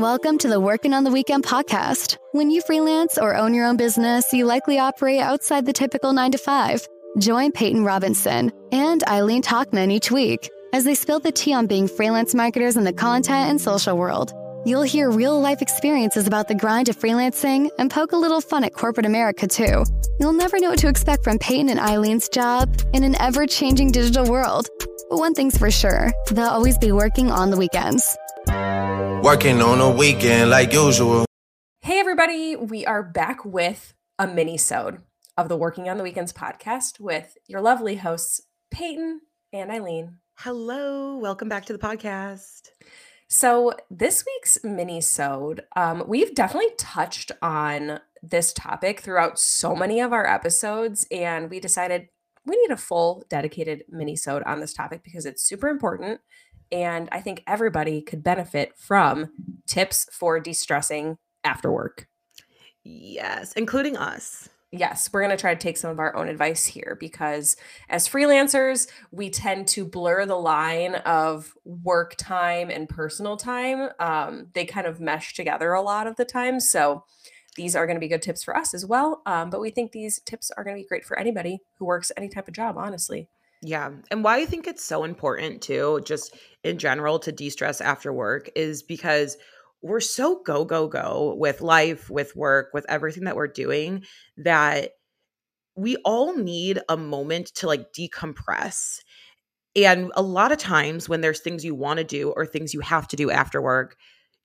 Welcome to the Working on the Weekend podcast. When you freelance or own your own business, you likely operate outside the typical 9 to 5. Join Peyton Robinson and Eileen Talkman each week as they spill the tea on being freelance marketers in the content and social world. You'll hear real life experiences about the grind of freelancing and poke a little fun at corporate America, too. You'll never know what to expect from Peyton and Eileen's job in an ever changing digital world. But one thing's for sure they'll always be working on the weekends. Working on a weekend like usual. Hey everybody, we are back with a mini-sode of the Working on the Weekends podcast with your lovely hosts, Peyton and Eileen. Hello, welcome back to the podcast. So this week's mini-sode, um, we've definitely touched on this topic throughout so many of our episodes, and we decided we need a full dedicated mini-sode on this topic because it's super important. And I think everybody could benefit from tips for de-stressing after work. Yes, including us. Yes, we're going to try to take some of our own advice here because as freelancers, we tend to blur the line of work time and personal time. Um, they kind of mesh together a lot of the time. So these are going to be good tips for us as well. Um, but we think these tips are going to be great for anybody who works any type of job, honestly. Yeah. And why I think it's so important too, just in general, to de stress after work is because we're so go, go, go with life, with work, with everything that we're doing that we all need a moment to like decompress. And a lot of times when there's things you want to do or things you have to do after work,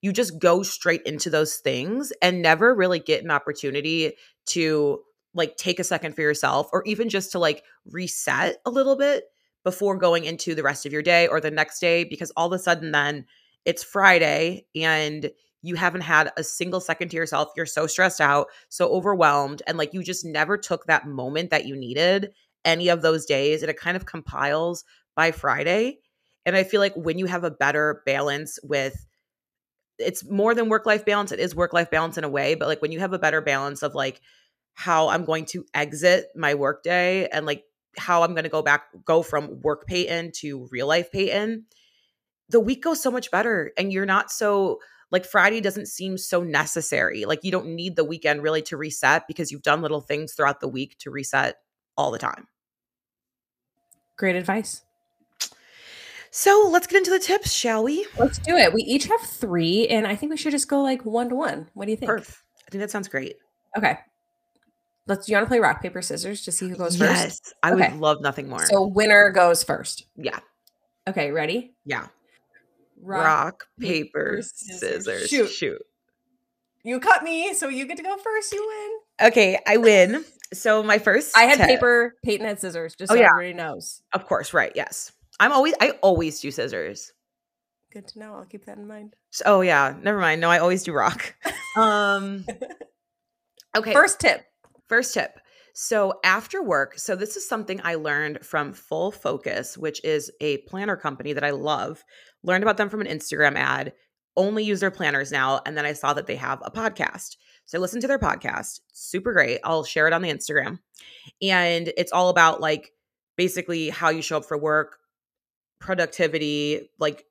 you just go straight into those things and never really get an opportunity to like take a second for yourself or even just to like reset a little bit before going into the rest of your day or the next day because all of a sudden then it's Friday and you haven't had a single second to yourself. You're so stressed out, so overwhelmed, and like you just never took that moment that you needed any of those days. And it kind of compiles by Friday. And I feel like when you have a better balance with it's more than work life balance, it is work life balance in a way, but like when you have a better balance of like how I'm going to exit my workday and like how I'm going to go back, go from work Peyton to real life Peyton, the week goes so much better. And you're not so like Friday doesn't seem so necessary. Like you don't need the weekend really to reset because you've done little things throughout the week to reset all the time. Great advice. So let's get into the tips, shall we? Let's do it. We each have three, and I think we should just go like one to one. What do you think? Perf. I think that sounds great. Okay. Let's. Do you want to play rock paper scissors to see who goes yes, first? I Okay. would love nothing more. So winner goes first. yeah, Okay, ready? yeah. Rock, paper, paper, scissors, scissors, shoot. shoot. You cut me, so you get to go first. You win. Okay, I win. So my first I had tip- paper. Peyton had scissors. Just Oh, so yeah. everybody knows. Of course, right? Yes, I'm always. I always do scissors. Good to know. I'll keep that in mind. So- oh yeah, never mind. No, I always do rock. Um. Okay. First tip. First tip. So after work, so this is something I learned from Full Focus, which is a planner company that I love. Learned about them from an Instagram ad. Only use their planners now, and then I saw that they have a podcast. So I listened to their podcast. Super great. I'll share it on the Instagram. And it's all about like basically how you show up for work, productivity, like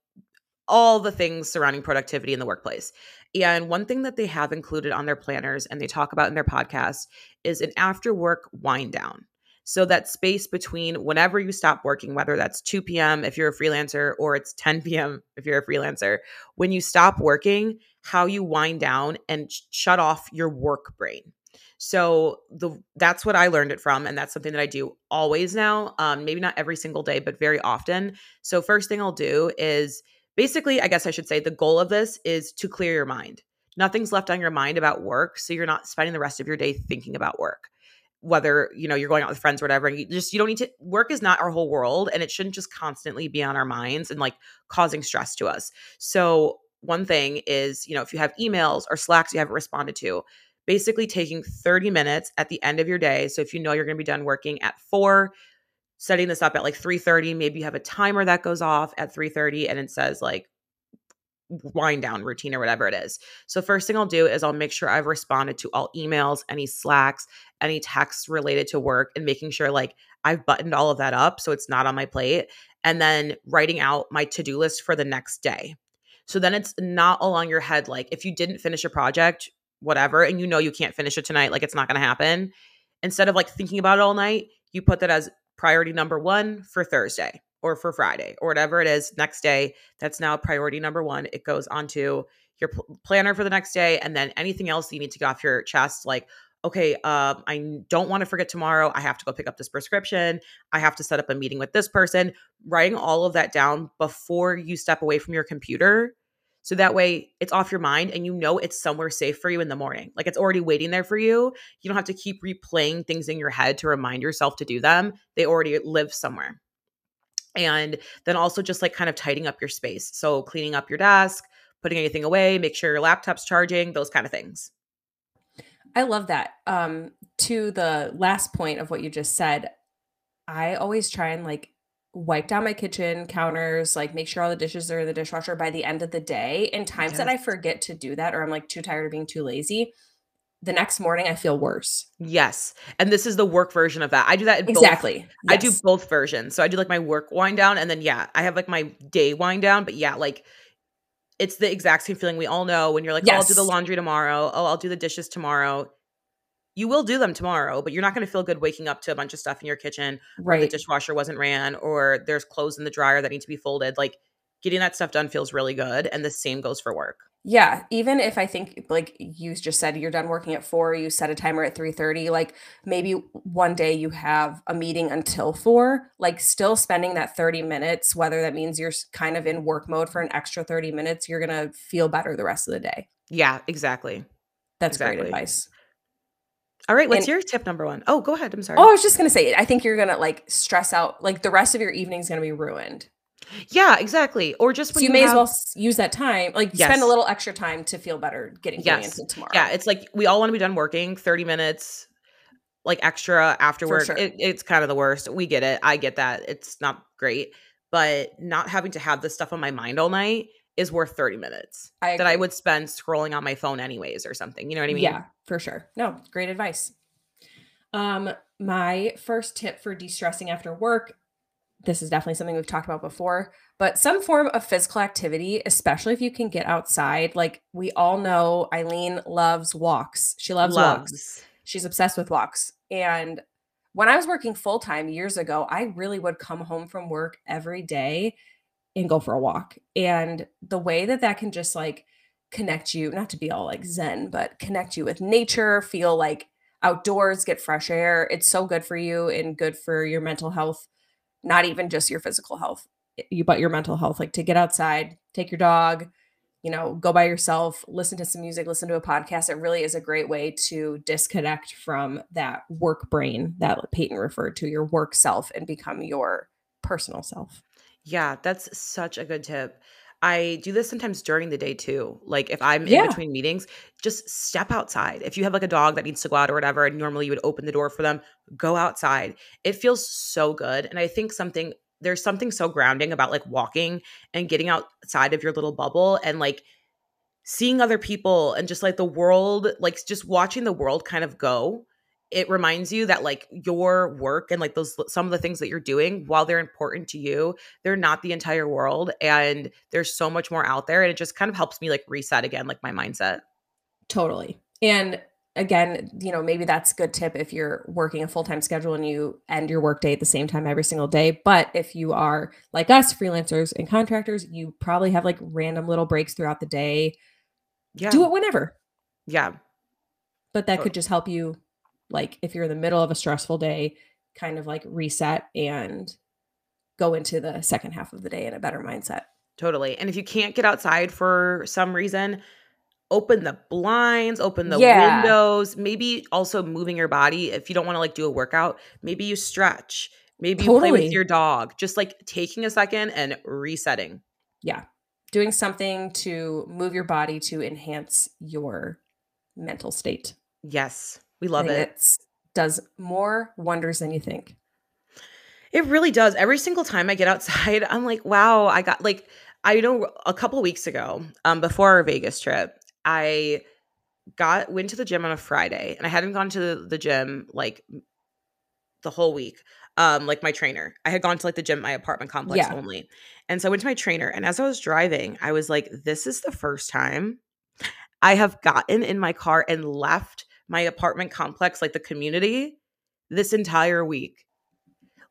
all the things surrounding productivity in the workplace. And one thing that they have included on their planners and they talk about in their podcast is an after work wind down. So that space between whenever you stop working, whether that's 2 p.m. if you're a freelancer or it's 10 p.m. if you're a freelancer, when you stop working, how you wind down and sh- shut off your work brain. So the that's what I learned it from, and that's something that I do always now. Um, maybe not every single day, but very often. So first thing I'll do is basically, I guess I should say, the goal of this is to clear your mind. Nothing's left on your mind about work, so you're not spending the rest of your day thinking about work. Whether you know you're going out with friends or whatever, and you just you don't need to. Work is not our whole world, and it shouldn't just constantly be on our minds and like causing stress to us. So one thing is, you know, if you have emails or Slacks you haven't responded to, basically taking 30 minutes at the end of your day. So if you know you're going to be done working at four, setting this up at like 3:30, maybe you have a timer that goes off at 3:30 and it says like wind down routine or whatever it is. So first thing I'll do is I'll make sure I've responded to all emails, any slacks, any texts related to work and making sure like I've buttoned all of that up so it's not on my plate and then writing out my to-do list for the next day. So then it's not along your head like if you didn't finish a project, whatever, and you know you can't finish it tonight, like it's not going to happen. Instead of like thinking about it all night, you put that as priority number 1 for Thursday or for Friday or whatever it is next day. That's now priority number 1. It goes onto your pl- planner for the next day and then anything else you need to get off your chest like okay, uh, I don't want to forget tomorrow. I have to go pick up this prescription. I have to set up a meeting with this person. Writing all of that down before you step away from your computer. So that way it's off your mind and you know it's somewhere safe for you in the morning. Like it's already waiting there for you. You don't have to keep replaying things in your head to remind yourself to do them. They already live somewhere. And then also just like kind of tidying up your space. So cleaning up your desk, putting anything away, make sure your laptop's charging, those kind of things. I love that. Um, to the last point of what you just said, I always try and like wipe down my kitchen counters, like make sure all the dishes are in the dishwasher by the end of the day. In times yes. that I forget to do that or I'm like too tired of being too lazy, the next morning I feel worse. Yes. And this is the work version of that. I do that exactly. Yes. I do both versions. So I do like my work wind down and then yeah, I have like my day wind down, but yeah, like it's the exact same feeling we all know when you're like, yes. oh, I'll do the laundry tomorrow. Oh, I'll do the dishes tomorrow. You will do them tomorrow, but you're not going to feel good waking up to a bunch of stuff in your kitchen. Right. the dishwasher wasn't ran or there's clothes in the dryer that need to be folded. Like getting that stuff done feels really good. And the same goes for work. Yeah, even if I think like you just said you're done working at 4, you set a timer at 3:30, like maybe one day you have a meeting until 4, like still spending that 30 minutes whether that means you're kind of in work mode for an extra 30 minutes, you're going to feel better the rest of the day. Yeah, exactly. That's exactly. great advice. All right, what's and, your tip number 1? Oh, go ahead. I'm sorry. Oh, I was just going to say I think you're going to like stress out like the rest of your evening is going to be ruined. Yeah, exactly. Or just so you, you, may have, as well use that time, like yes. spend a little extra time to feel better getting yes. into tomorrow. Yeah, it's like we all want to be done working 30 minutes like extra after work. Sure. It, it's kind of the worst. We get it. I get that. It's not great, but not having to have this stuff on my mind all night is worth 30 minutes I that I would spend scrolling on my phone anyways or something. You know what I mean? Yeah, for sure. No, great advice. Um my first tip for de-stressing after work this is definitely something we've talked about before, but some form of physical activity, especially if you can get outside. Like we all know Eileen loves walks. She loves, loves. walks. She's obsessed with walks. And when I was working full time years ago, I really would come home from work every day and go for a walk. And the way that that can just like connect you, not to be all like zen, but connect you with nature, feel like outdoors, get fresh air. It's so good for you and good for your mental health not even just your physical health, you but your mental health. Like to get outside, take your dog, you know, go by yourself, listen to some music, listen to a podcast. It really is a great way to disconnect from that work brain that Peyton referred to, your work self, and become your personal self. Yeah, that's such a good tip. I do this sometimes during the day too. Like if I'm yeah. in between meetings, just step outside. If you have like a dog that needs to go out or whatever, and normally you would open the door for them, go outside. It feels so good. And I think something there's something so grounding about like walking and getting outside of your little bubble and like seeing other people and just like the world, like just watching the world kind of go it reminds you that like your work and like those some of the things that you're doing while they're important to you they're not the entire world and there's so much more out there and it just kind of helps me like reset again like my mindset. Totally and again you know maybe that's a good tip if you're working a full-time schedule and you end your workday at the same time every single day but if you are like us freelancers and contractors you probably have like random little breaks throughout the day. Yeah. do it whenever. Yeah. But that could just help you like if you're in the middle of a stressful day kind of like reset and go into the second half of the day in a better mindset. Totally and if you can't get outside for some reason open the blinds open the yeah. windows maybe also moving your body if you don't want to like do a workout maybe you stretch maybe you play with your dog just like taking a second and resetting. Yeah doing something to move your body to enhance your mental state. Yes we love it. It does more wonders than you think. It really does. Every single time I get outside, I'm like, wow, I got like I know a couple weeks ago, um, before our Vegas trip, I got went to the gym on a Friday and I hadn't gone to the, the gym like the whole week. um, like my trainer. I had gone to like the gym, my apartment complex Yeah. only. And so I went to my trainer. And as I was driving, I was like, this is the first time I have gotten in my car and left my apartment complex, like the community, this entire week.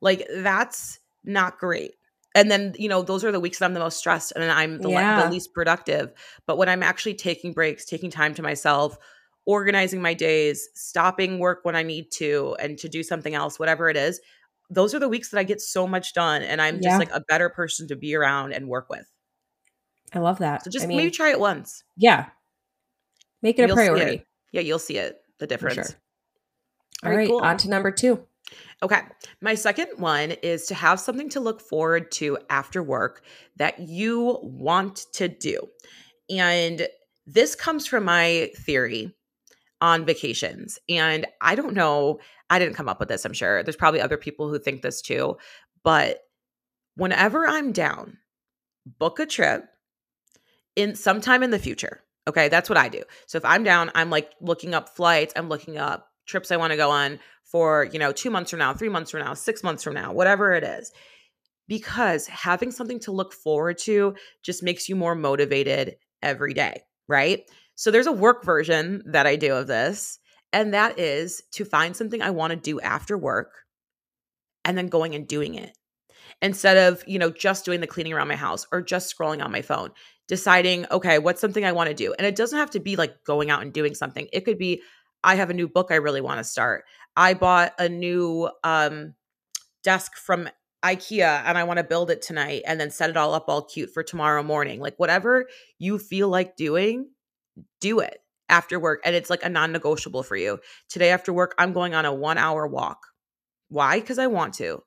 Like, that's not great. And then, you know, those are the weeks that I'm the most stressed and I'm the, le- the least productive. But when I'm actually taking breaks, taking time to myself, organizing my days, stopping work when I need to, and to do something else, whatever it is, those are the weeks that I get so much done and I'm Yeah. just like a better person to be around and work with. I love that. So just I mean, maybe try it once. yeah. Make it a You'll it. priority. Yeah, you'll see it, the difference. sure. All All right, right, cool. on to number two. Okay. My second one is to have something to look forward to after work that you want to do. And this comes from my theory on vacations. And I don't know, I didn't come up with this, I'm sure. There's probably other people who think this too. But whenever I'm down, book a trip in sometime in the future. Okay, that's what I do. So if I'm down, I'm like looking up flights, I'm looking up trips I want to go on for, you know, 2 months from now, 3 months from now, 6 months from now, whatever it is. Because having something to look forward to just makes you more motivated every day, right? So there's a work version that I do of this, and that is to find something I want to do after work and then going and doing it instead of you know just doing the cleaning around my house or just scrolling on my phone deciding okay what's something i want to do? And it doesn't have to be like going out and doing something. It could be i have a new book i really want to start. I bought a new um desk from ikea and i want to build it tonight and then set it all up all cute for tomorrow morning. Like whatever you feel like doing do it after work and it's like a non-negotiable for you. Today after work i'm going on a one hour walk. Why? Because i want to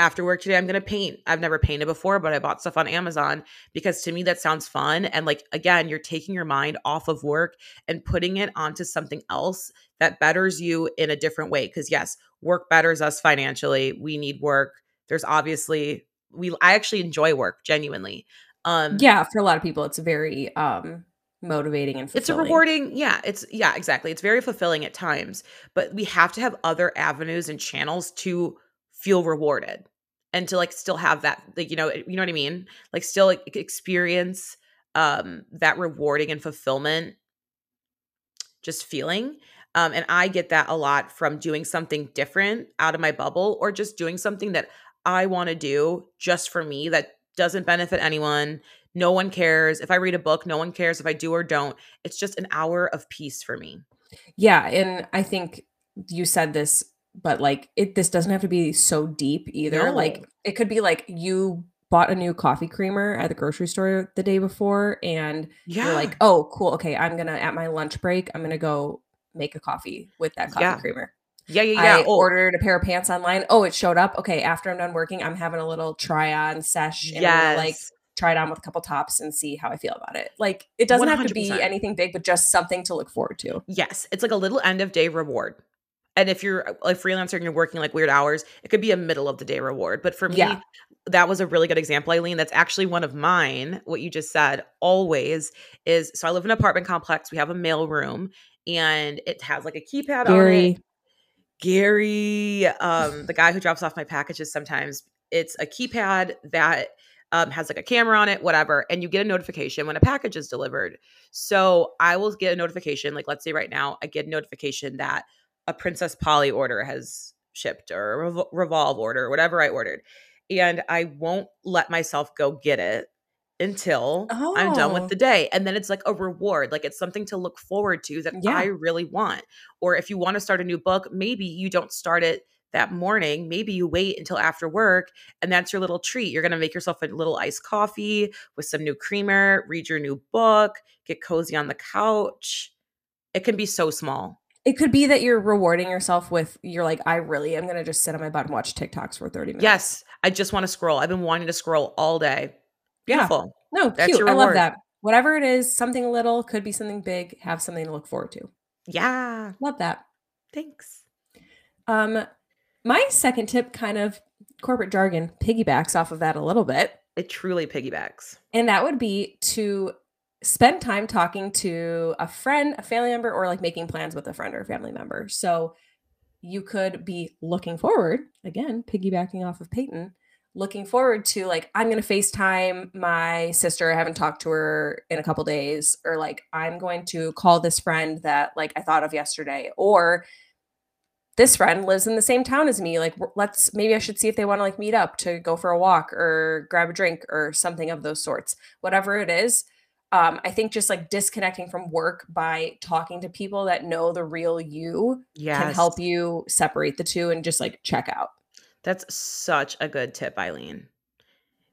after work today i'm going to paint. I've never painted before but i bought stuff on amazon because to me that sounds fun. And like again you're taking your mind off of work and putting it onto something else that betters you in a different way. Because yes work betters us financially. We need work. There's obviously we i actually enjoy work genuinely. Um Yeah, for a lot of people, it's very um motivating and it's a rewarding yeah it's yeah exactly. It's very fulfilling at times. But we have to have other avenues and channels to feel rewarded and to like still have that like you know you know what i mean? Like still like experience um that rewarding and fulfillment just feeling um and i get that a lot from doing something different out of my bubble or just doing something that i want to do just for me that doesn't benefit anyone no one cares if i read a book no one cares if i do or don't it's just an hour of peace for me. Yeah, and I think you said this, but like it this doesn't have to be so deep either. Like it could be like you bought a new coffee creamer at the grocery store the day before and yeah you're like, "Oh, cool. Okay, I'm going to at my lunch break, I'm going to go make a coffee with that coffee Yeah. creamer." yeah yeah yeah I oh, ordered a pair of pants online. Oh, it showed up. Okay, after I'm done working, I'm having a little try on sesh and I'm like try it on with a couple tops and see how I feel about it. Like it doesn't have to be anything big, but just something to look forward to. Yes, it's like a little end of day reward. And if you're a freelancer and you're working like weird hours, it could be a middle of the day reward. But for me, Yeah. that was a really good example, Eileen. That's actually one of mine. What you just said always is so I live in an apartment complex. We have a mail room and it has like a keypad on it. Gary, um, the guy who drops off my packages sometimes, it's a keypad that um, has like a camera on it, whatever, and you get a notification when a package is delivered. So I will get a notification, like let's say right now, I get a notification that a Princess Polly order has shipped or a Revol- Revolve order or whatever I ordered. And I won't let myself go get it until I'm done Oh. with the day. And then it's like a reward, like it's something to look forward to that Yeah. I really want. Or if you want to start a new book, maybe you don't start it that morning. Maybe you wait until after work and that's your little treat. You're going to make yourself a little iced coffee with some new creamer, read your new book, get cozy on the couch. It can be so small. It could be that you're rewarding yourself with you're like, I really am gonna just sit on my butt and watch TikToks for 30 minutes. Yes, I just want to scroll. I've been wanting to scroll all day. Yeah. Beautiful. No, That's cute. I love that. Whatever it is, something little, could be something big, have something to look forward to. Yeah. Love that. Thanks. Um, my second tip kind of corporate jargon piggybacks off of that a little bit. It truly piggybacks. And that would be to spend time talking to a friend, a family member, or like making plans with a friend or family member. So you could be looking forward, again, piggybacking off of Peyton, looking forward to like, I'm going to FaceTime my sister. I haven't talked to her in a couple days, or like, I'm going to call this friend that like I thought of yesterday, or this friend lives in the same town as me. Like, let's maybe I should see if they want to like meet up to go for a walk or grab a drink or something of those sorts. Whatever it is, um, I think just like disconnecting from work by talking to people that know the real you yes. can help you separate the two and just like check out. That's such a good tip, Eileen.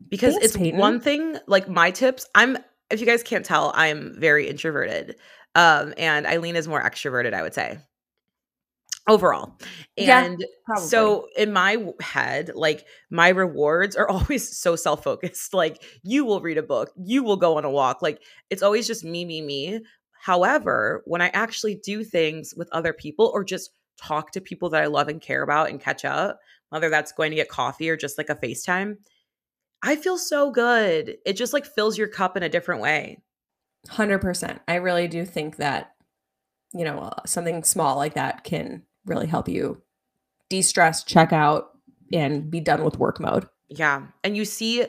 Because Thanks, it's Peyton. one thing, like my tips, I'm if you guys can't tell, I'm very introverted. Um, and Eileen is more extroverted, I would say overall. And Probably. so in my head, like my rewards are always so self-focused. Like you will read a book, you will go on a walk. Like it's always just me, me, me. However, when I actually do things with other people or just talk to people that I love and care about and catch up, whether that's going to get coffee or just like a FaceTime, I feel so good. It just like fills your cup in a different way. 100%. I really do think that, you know, uh, something small like that can really help you de stress, check out, and be done with work mode. Yeah. And you see,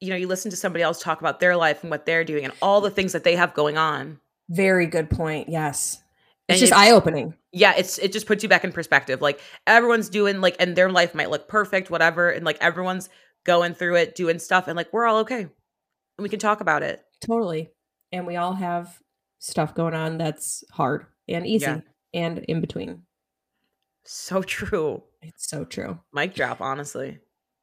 you know, you listen to somebody else talk about their life and what they're doing and all the things that they have going on. Very good point. Yes. And It's just eye opening. Yeah, it's it just puts you back in perspective. Like everyone's doing like and their life might look perfect, whatever, and like everyone's going through it, doing stuff, and like we're all okay. And we can talk about it. Totally. And we all have stuff going on that's hard and easy Yeah. and in between. So true. It's so true. Mic drop, honestly.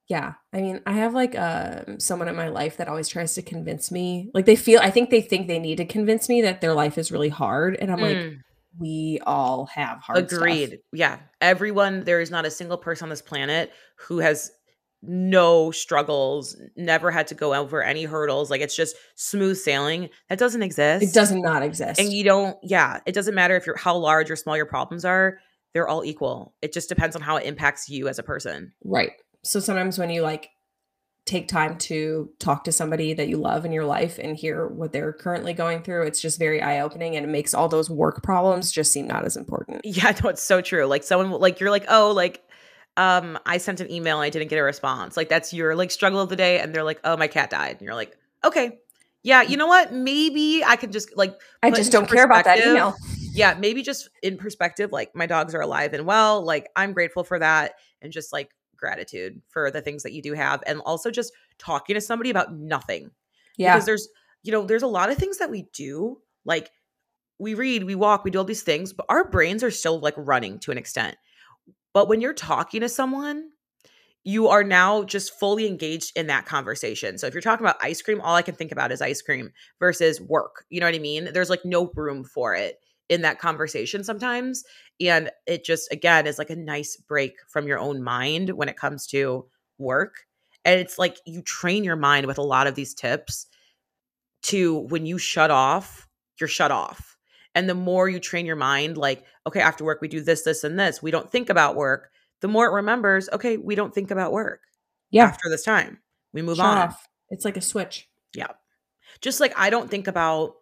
Yeah. I mean, I have like um someone in my life that always tries to convince me. Like they feel I think they think they need to convince me that their life is really hard and I'm like Mm, we all have hard stuff. agreed. Yeah. Everyone, there is not a single person on this planet who has no struggles, never had to go over any hurdles. Like it's just smooth sailing. That doesn't exist. It does not exist. and you don't yeah it doesn't matter if you're how large or small your problems are they're all equal. It just depends on how it impacts you as a person. Right. So sometimes when you like take time to talk to somebody that you love in your life and hear what they're currently going through, it's just very eye-opening and it makes all those work problems just seem not as important. yeah no it's so true. Like someone like you're like oh like um i sent an email and i didn't get a response. Like that's your like struggle of the day and they're like oh my cat died. And you're like okay. Yeah you know what? Maybe i could just like I just don't care about that email. Yeah maybe just in perspective like my dogs are alive and well like i'm grateful for that and just like gratitude for the things that you do have and also just talking to somebody about nothing Yeah. because there's you know there's a lot of things that we do like we read we walk we do all these things but our brains are still like running to an extent. But when you're talking to someone you are now just fully engaged in that conversation. So if you're talking about ice cream all i can think about is ice cream versus work you know what i mean? There's like no room for it in that conversation sometimes and it just again is like a nice break from your own mind when it comes to work and it's like you train your mind with a lot of these tips to when you shut off, you're shut off. And the more you train your mind, like, okay, after work, we do this, this, and this, we don't think about work, the more it remembers, okay, we don't think about work yeah. after this time. We move Shut on. off. It's like a switch. Yeah. Just like I don't think about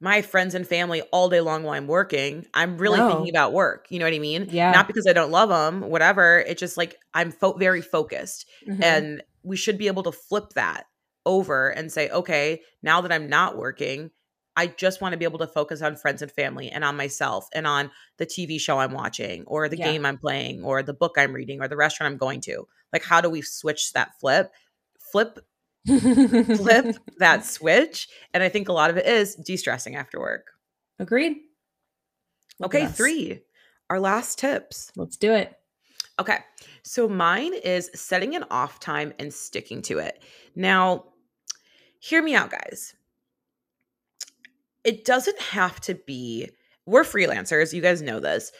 my friends and family all day long while I'm working. I'm really No. thinking about work. You know what I mean? Yeah. Not because I don't love them, whatever. It's just like I'm fo- very focused. Mhm. And we should be able to flip that over and say, okay, now that I'm not working, I just want to be able to focus on friends and family and on myself and on the TV show I'm watching or the Yeah. game I'm playing or the book I'm reading or the restaurant I'm going to. Like, how do we switch that flip? Flip, flip that switch. And I think a lot of it is de stressing after work. Agreed. Look Okay, three, our last tips. Let's do it. Okay. So mine is setting an off time and sticking to it. Now, hear me out, guys. It doesn't have to be, we're freelancers. You guys know this.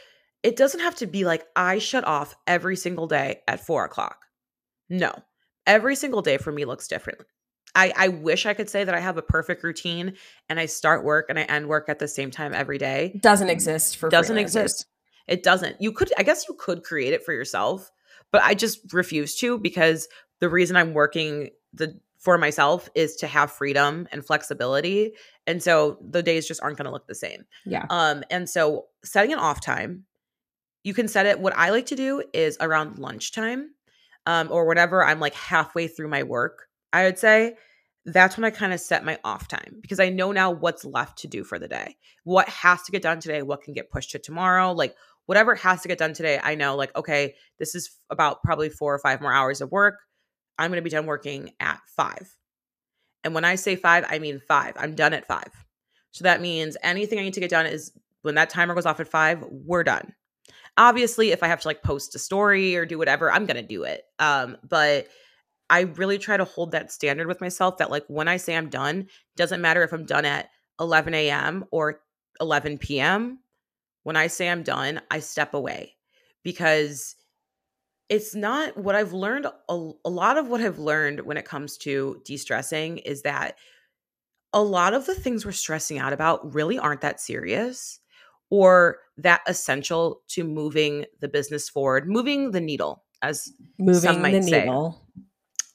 It doesn't have to be like I shut off every single day at four o'clock. No, every single day for me looks different. I, I wish I could say that I have a perfect routine and I start work and I end work at the same time every day It doesn't exist for doesn't exist. It doesn't. You could, I guess, you could create it for yourself, but I just refuse to because the reason I'm working the for myself is to have freedom and flexibility, and so the days just aren't going to look the same. Yeah. Um, and so setting an off time you can set it. What I like to do is around lunchtime um, or whatever I'm like halfway through my work, I would say that's when I kind of set my off time because I know now what's left to do for the day. What has to get done today, what can get pushed to tomorrow, like whatever has to get done today, I know like okay, this is about probably 4 or 5 more hours of work. I'm going to be done working at 5. And when I say 5, I mean 5. I'm done at 5. So that means anything I need to get done is when that timer goes off at 5, we're done. Obviously, if I have to like post a story or do whatever, I'm going to do it. Um but I really try to hold that standard with myself that like when I say I'm done, doesn't matter if I'm done at 11 a.m. or 11 p.m. When I say I'm done, I step away because it's not what I've learned. A, a lot of what I've learned when it comes to de stressing is that a lot of the things we're stressing out about really aren't that serious or that essential to moving the business forward, moving the needle, as moving some might the say. needle.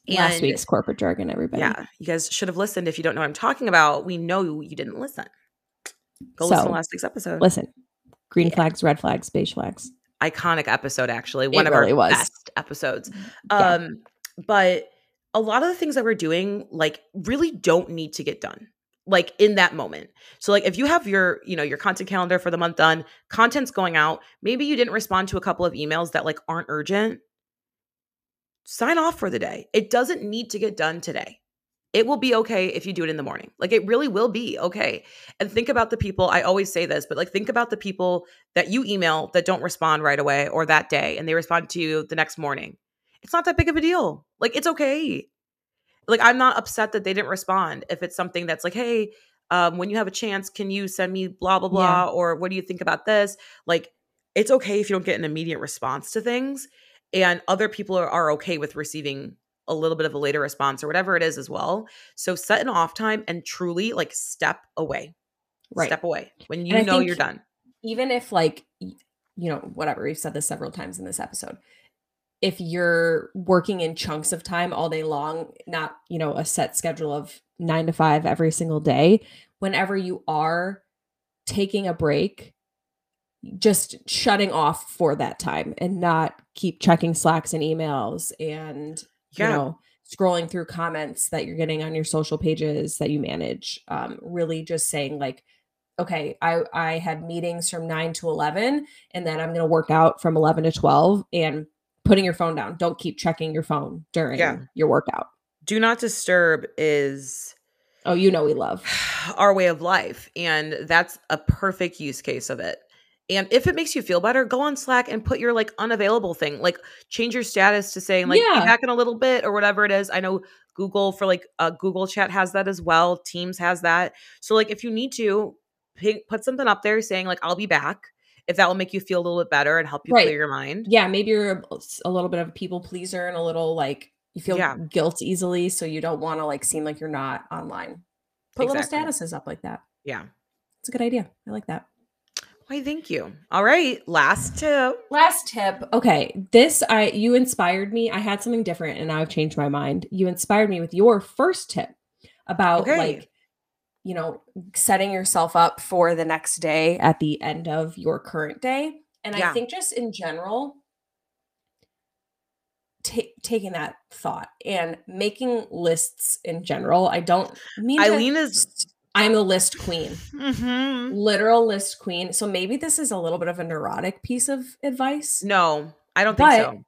Last week's corporate jargon, everybody. Yeah, you guys should have listened. If you don't know what I'm talking about, we know you didn't listen. Go listen So, to last week's episode. Listen, green Yeah. flags, red flags, beige flags. Iconic episode, actually, one of really our was. best episodes. Yeah. Um, but a lot of the things that we're doing, like, really don't need to get done. Like in that moment. So like if you have your, you know, your content calendar for the month done, content's going out, maybe you didn't respond to a couple of emails that like aren't urgent. Sign off for the day. It doesn't need to get done today. It will be okay if you do it in the morning. Like it really will be okay. And think about the people, I always say this, but like think about the people that you email that don't respond right away or that day and they respond to you the next morning. It's not that big of a deal. Like it's okay. Like I'm not upset that they didn't respond if it's something that's like, hey, um, when you have a chance, can you send me blah blah blah or what do you think about this? Like it's okay if you don't get an immediate response to things and other people are, are okay with receiving a little bit of a later response or whatever it is as well. So set an off time and truly like step away. Right. Step away when you know you're done. even if like you know whatever we've said this several times in this episode if you're working in chunks of time all day long not you know a set schedule of 9 to 5 every single day whenever you are taking a break just shutting off for that time and not keep checking slacks and emails and you know scrolling through comments that you're getting on your social pages that you manage um, really just saying like okay i i had meetings from 9 to 11 and then i'm going to work out from 11 to 12 and putting your phone down don't keep checking your phone during Yeah. your workout Do not disturb is oh you know we love our way of life. And that's a perfect use case of it. And if it makes you feel better, go on Slack and put your like unavailable thing, like change your status to saying like Yeah. be back in a little bit or whatever it is. I know Google for like uh, Google Chat has that as well. Teams has that. So like if you need to ping, put something up there saying like I'll be back, if that will make you feel a little bit better and help you Right. clear your mind. yeah maybe you're a, a little bit of a people pleaser and a little like you feel Yeah. guilt easily so you don't want to like seem like you're not online put Exactly. little statuses up like that Yeah. it's a good idea i like that Why, thank you. All right. Last tip. Last tip. Okay, this I you inspired me. I had something different and now I've changed my mind. You inspired me with your first tip about Okay. like you know, setting yourself up for the next day at the end of your current day. And Yeah. I think just in general ta- taking that thought and making lists in general. I don't mean Eileen is I'm the list queen Mhm. literal list queen. So maybe this is a little bit of a neurotic piece of advice. No, I don't think But- so.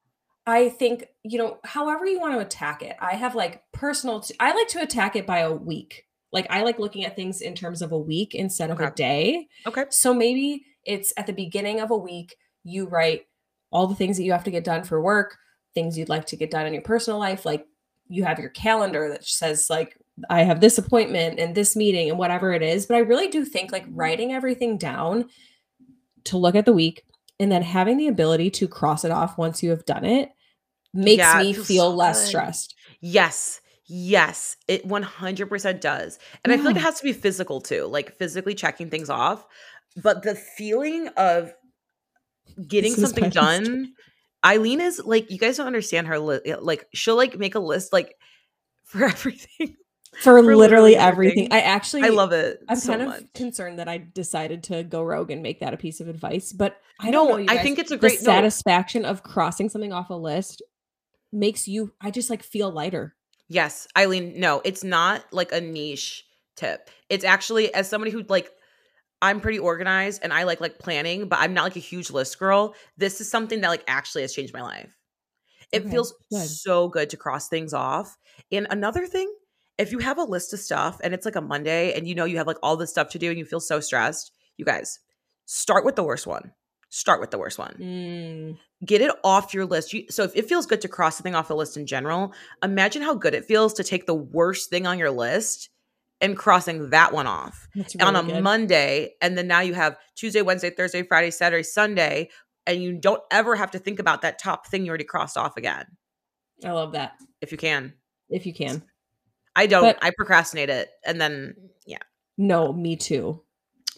I think, you know, however you want to attack it. I have like personal t- I like to attack it by a week. Like I like looking at things in terms of a week instead of a day. Okay. So maybe it's at the beginning of a week you write all the things that you have to get done for work, things you'd like to get done in your personal life, like you have your calendar that says like I have this appointment and this meeting and whatever it is, but I really do think like mm-hmm. writing everything down to look at the week and then having the ability to cross it off once you have done it makes Yeah, me feel less good. stressed. Yes. Yes. It 100% does. And I feel like it Yeah. has to be physical too, like physically checking things off. But the feeling of getting This is something my list. done, Eileen is like, you guys don't understand her. Li- uh, like, she'll like make a list like for everything. for, For literally literally everything. everything. I actually I love it I'm so kind of much. concerned that I decided to go rogue and make that a piece of advice, but I don't know. you I guys. think it's a the great- no. satisfaction of crossing something off a list makes you. I just like feel lighter. Yes, Eileen, no, it's not like a niche tip. It's actually as somebody who like I'm pretty organized and I like like planning, but I'm not like a huge list girl. This is something that like actually has changed my life. It Okay, feels good. so good to cross things off. And another thing, if you have a list of stuff and it's like a Monday and you know you have like all this stuff to do and you feel so stressed, you guys start with the worst one. Start with the worst one Mm, get it off your list. You, so if it feels good to cross something off the list in general, imagine how good it feels to take the worst thing on your list and crossing that one off that's on a good. Monday. And then now you have Tuesday, Wednesday, Thursday, Friday, Saturday, Sunday, and you don't ever have to think about that top thing you already crossed off again, I love that. if you can. If you can. I don't. But- I procrastinate it, and then yeah. No, me too.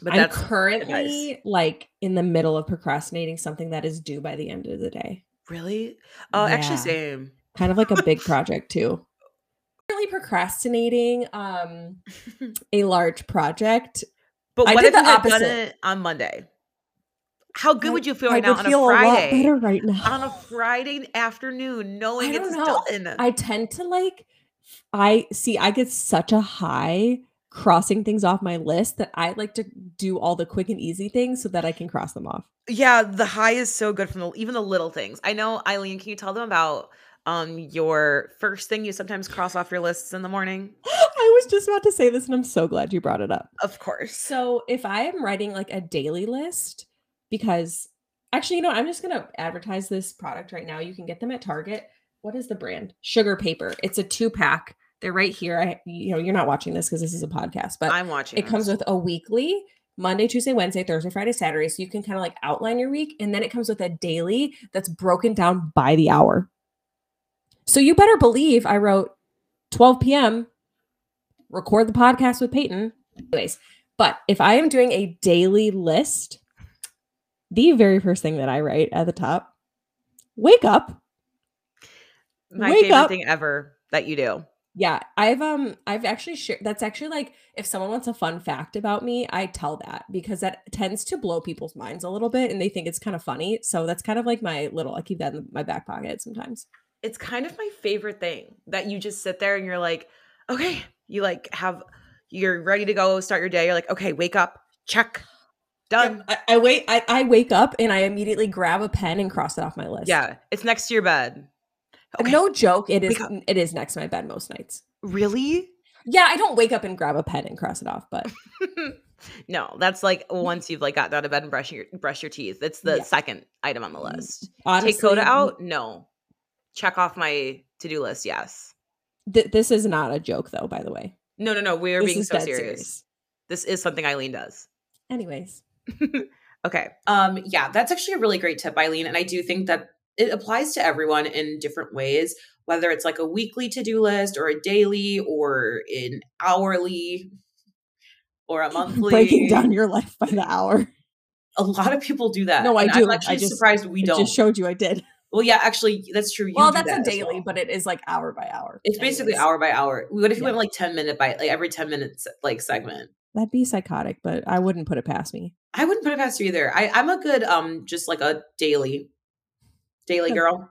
But I'm currently like in the middle of procrastinating something that is due by the end of the day. really. Oh, actually, same. Kind of like a big project too. Currently procrastinating um a large project. But I what did if the you opposite. it on Monday? How good I- would you feel I right now would on a feel lot Friday? better right now. on a Friday afternoon, knowing I it's know. done. I tend to like I see I get such a high crossing things off my list that I like to do all the quick and easy things so that I can cross them off. yeah, the high is so good from the even the little things. I know, Eileen. Can you tell them about um your first thing you sometimes cross off your lists in the morning? I was just about to say this and I'm so glad you brought it up. Of course. So if I am writing like a daily list, because actually, you know, I'm just gonna advertise this product right now. You can get them at Target. What is the brand? Sugar Paper. It's a two pack. They're right here. I, you know, you're not watching this because this is a podcast, but I'm watching. it comes with a weekly Monday, Tuesday, Wednesday, Thursday, Friday, Saturday. So you can kind of like outline your week, and then it comes with a daily that's broken down by the hour. So you better believe I wrote 12 p.m. record the podcast with Peyton. Anyways, but if I am doing a daily list, the very first thing that I write at the top, wake up. my wake favorite up. thing ever that you do. Yeah, I've um I've actually shared that's actually like if someone wants a fun fact about me, I tell that because that tends to blow people's minds a little bit and they think it's kind of funny. So that's kind of like my little I keep that in my back pocket sometimes. It's kind of my favorite thing that you just sit there and you're like, okay, you like have you're ready to go start your day. You're like, okay, wake up, check, done. I, I wait I, I wake up and I immediately grab a pen and cross it off my list. Yeah, it's next to your bed. Okay, No joke, it is up. it is next to my bed most nights. really? Yeah, I don't wake up and grab a pen and cross it off, but no, that's like once you've like gotten out of bed and brush your brush your teeth. It's the Yeah. second item on the list. honestly, Take Coda out? No. Check off my to-do list. Yes. th- this is not a joke though, by the way. No, no, no. We are This being so dead serious. This is something Eileen does. Anyways, Okay. Um, yeah, that's actually a really great tip, Eileen. And I do think that it applies to everyone in different ways, whether it's like a weekly to-do list or a daily or an hourly or a monthly. breaking down your life by the hour. A lot of people do that. No, I and do. I'm I actually just- surprised we don't. just showed you I did. well, yeah, actually, that's true. You well, that's that a daily, well. but it is like hour by hour. It's basically hour by hour. What if you Yeah. went like 10 minute by like every 10 minutes like segment? That'd be psychotic, but I wouldn't put it past me. I wouldn't put it past you either. I, I'm a good um just like a daily daily girl.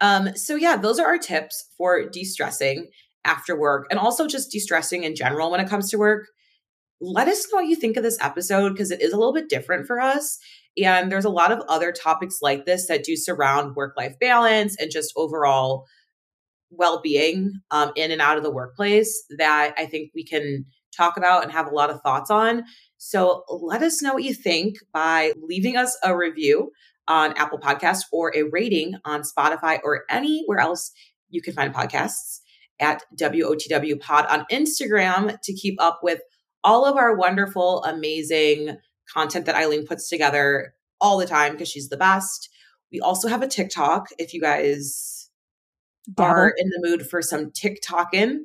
Um so yeah, those are our tips for de-stressing after work and also just de-stressing in general when it comes to work. Let us know what you think of this episode because it is a little bit different for us. And there's a lot of other topics like this that do surround work-life balance and just overall well-being um, in and out of the workplace that I think we can talk about and have a lot of thoughts on. So let us know what you think by leaving us a review on Apple Podcasts or a rating on Spotify or anywhere else you can find podcasts at WOTW Pod on Instagram to keep up with all of our wonderful, amazing content that Eileen puts together all the time because she's the best. We also have a TikTok if you guys are in the mood for some TikToking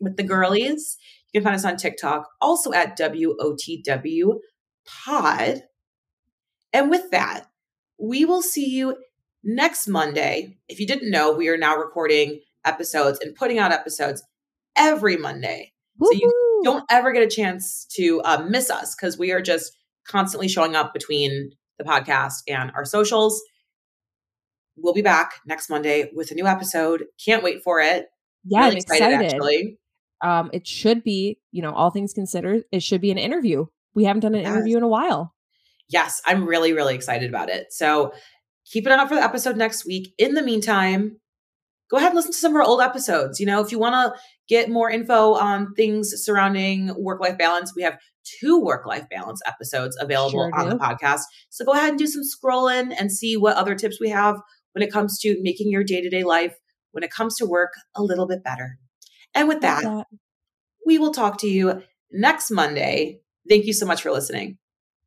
with the girlies. You can find us on TikTok, also at WOTW Pod. And with that, we will see you next Monday. If you didn't know, we are now recording episodes and putting out episodes every Monday. Woo-hoo. So you don't ever get a chance to uh, miss us because we are just constantly showing up between the podcast and our socials. We'll be back next Monday with a new episode. Can't wait for it. Yeah, really I'm excited, excited. Actually, um, it should be, you know, all things considered, it should be an interview. We haven't done an yes. interview in a while. Yes, I'm really, really excited about it. So keep an eye out for the episode next week. In the meantime, go ahead and listen to some of our old episodes. You know, if you want to get more info on things surrounding work life balance, we have two work life balance episodes available sure on the podcast. So go ahead and do some scrolling and see what other tips we have when it comes to making your day to day life, when it comes to work, a little bit better. And with that, that, we will talk to you next Monday. Thank you so much for listening.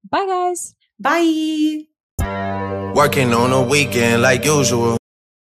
Bye, guys. Bye. Working on a weekend like usual.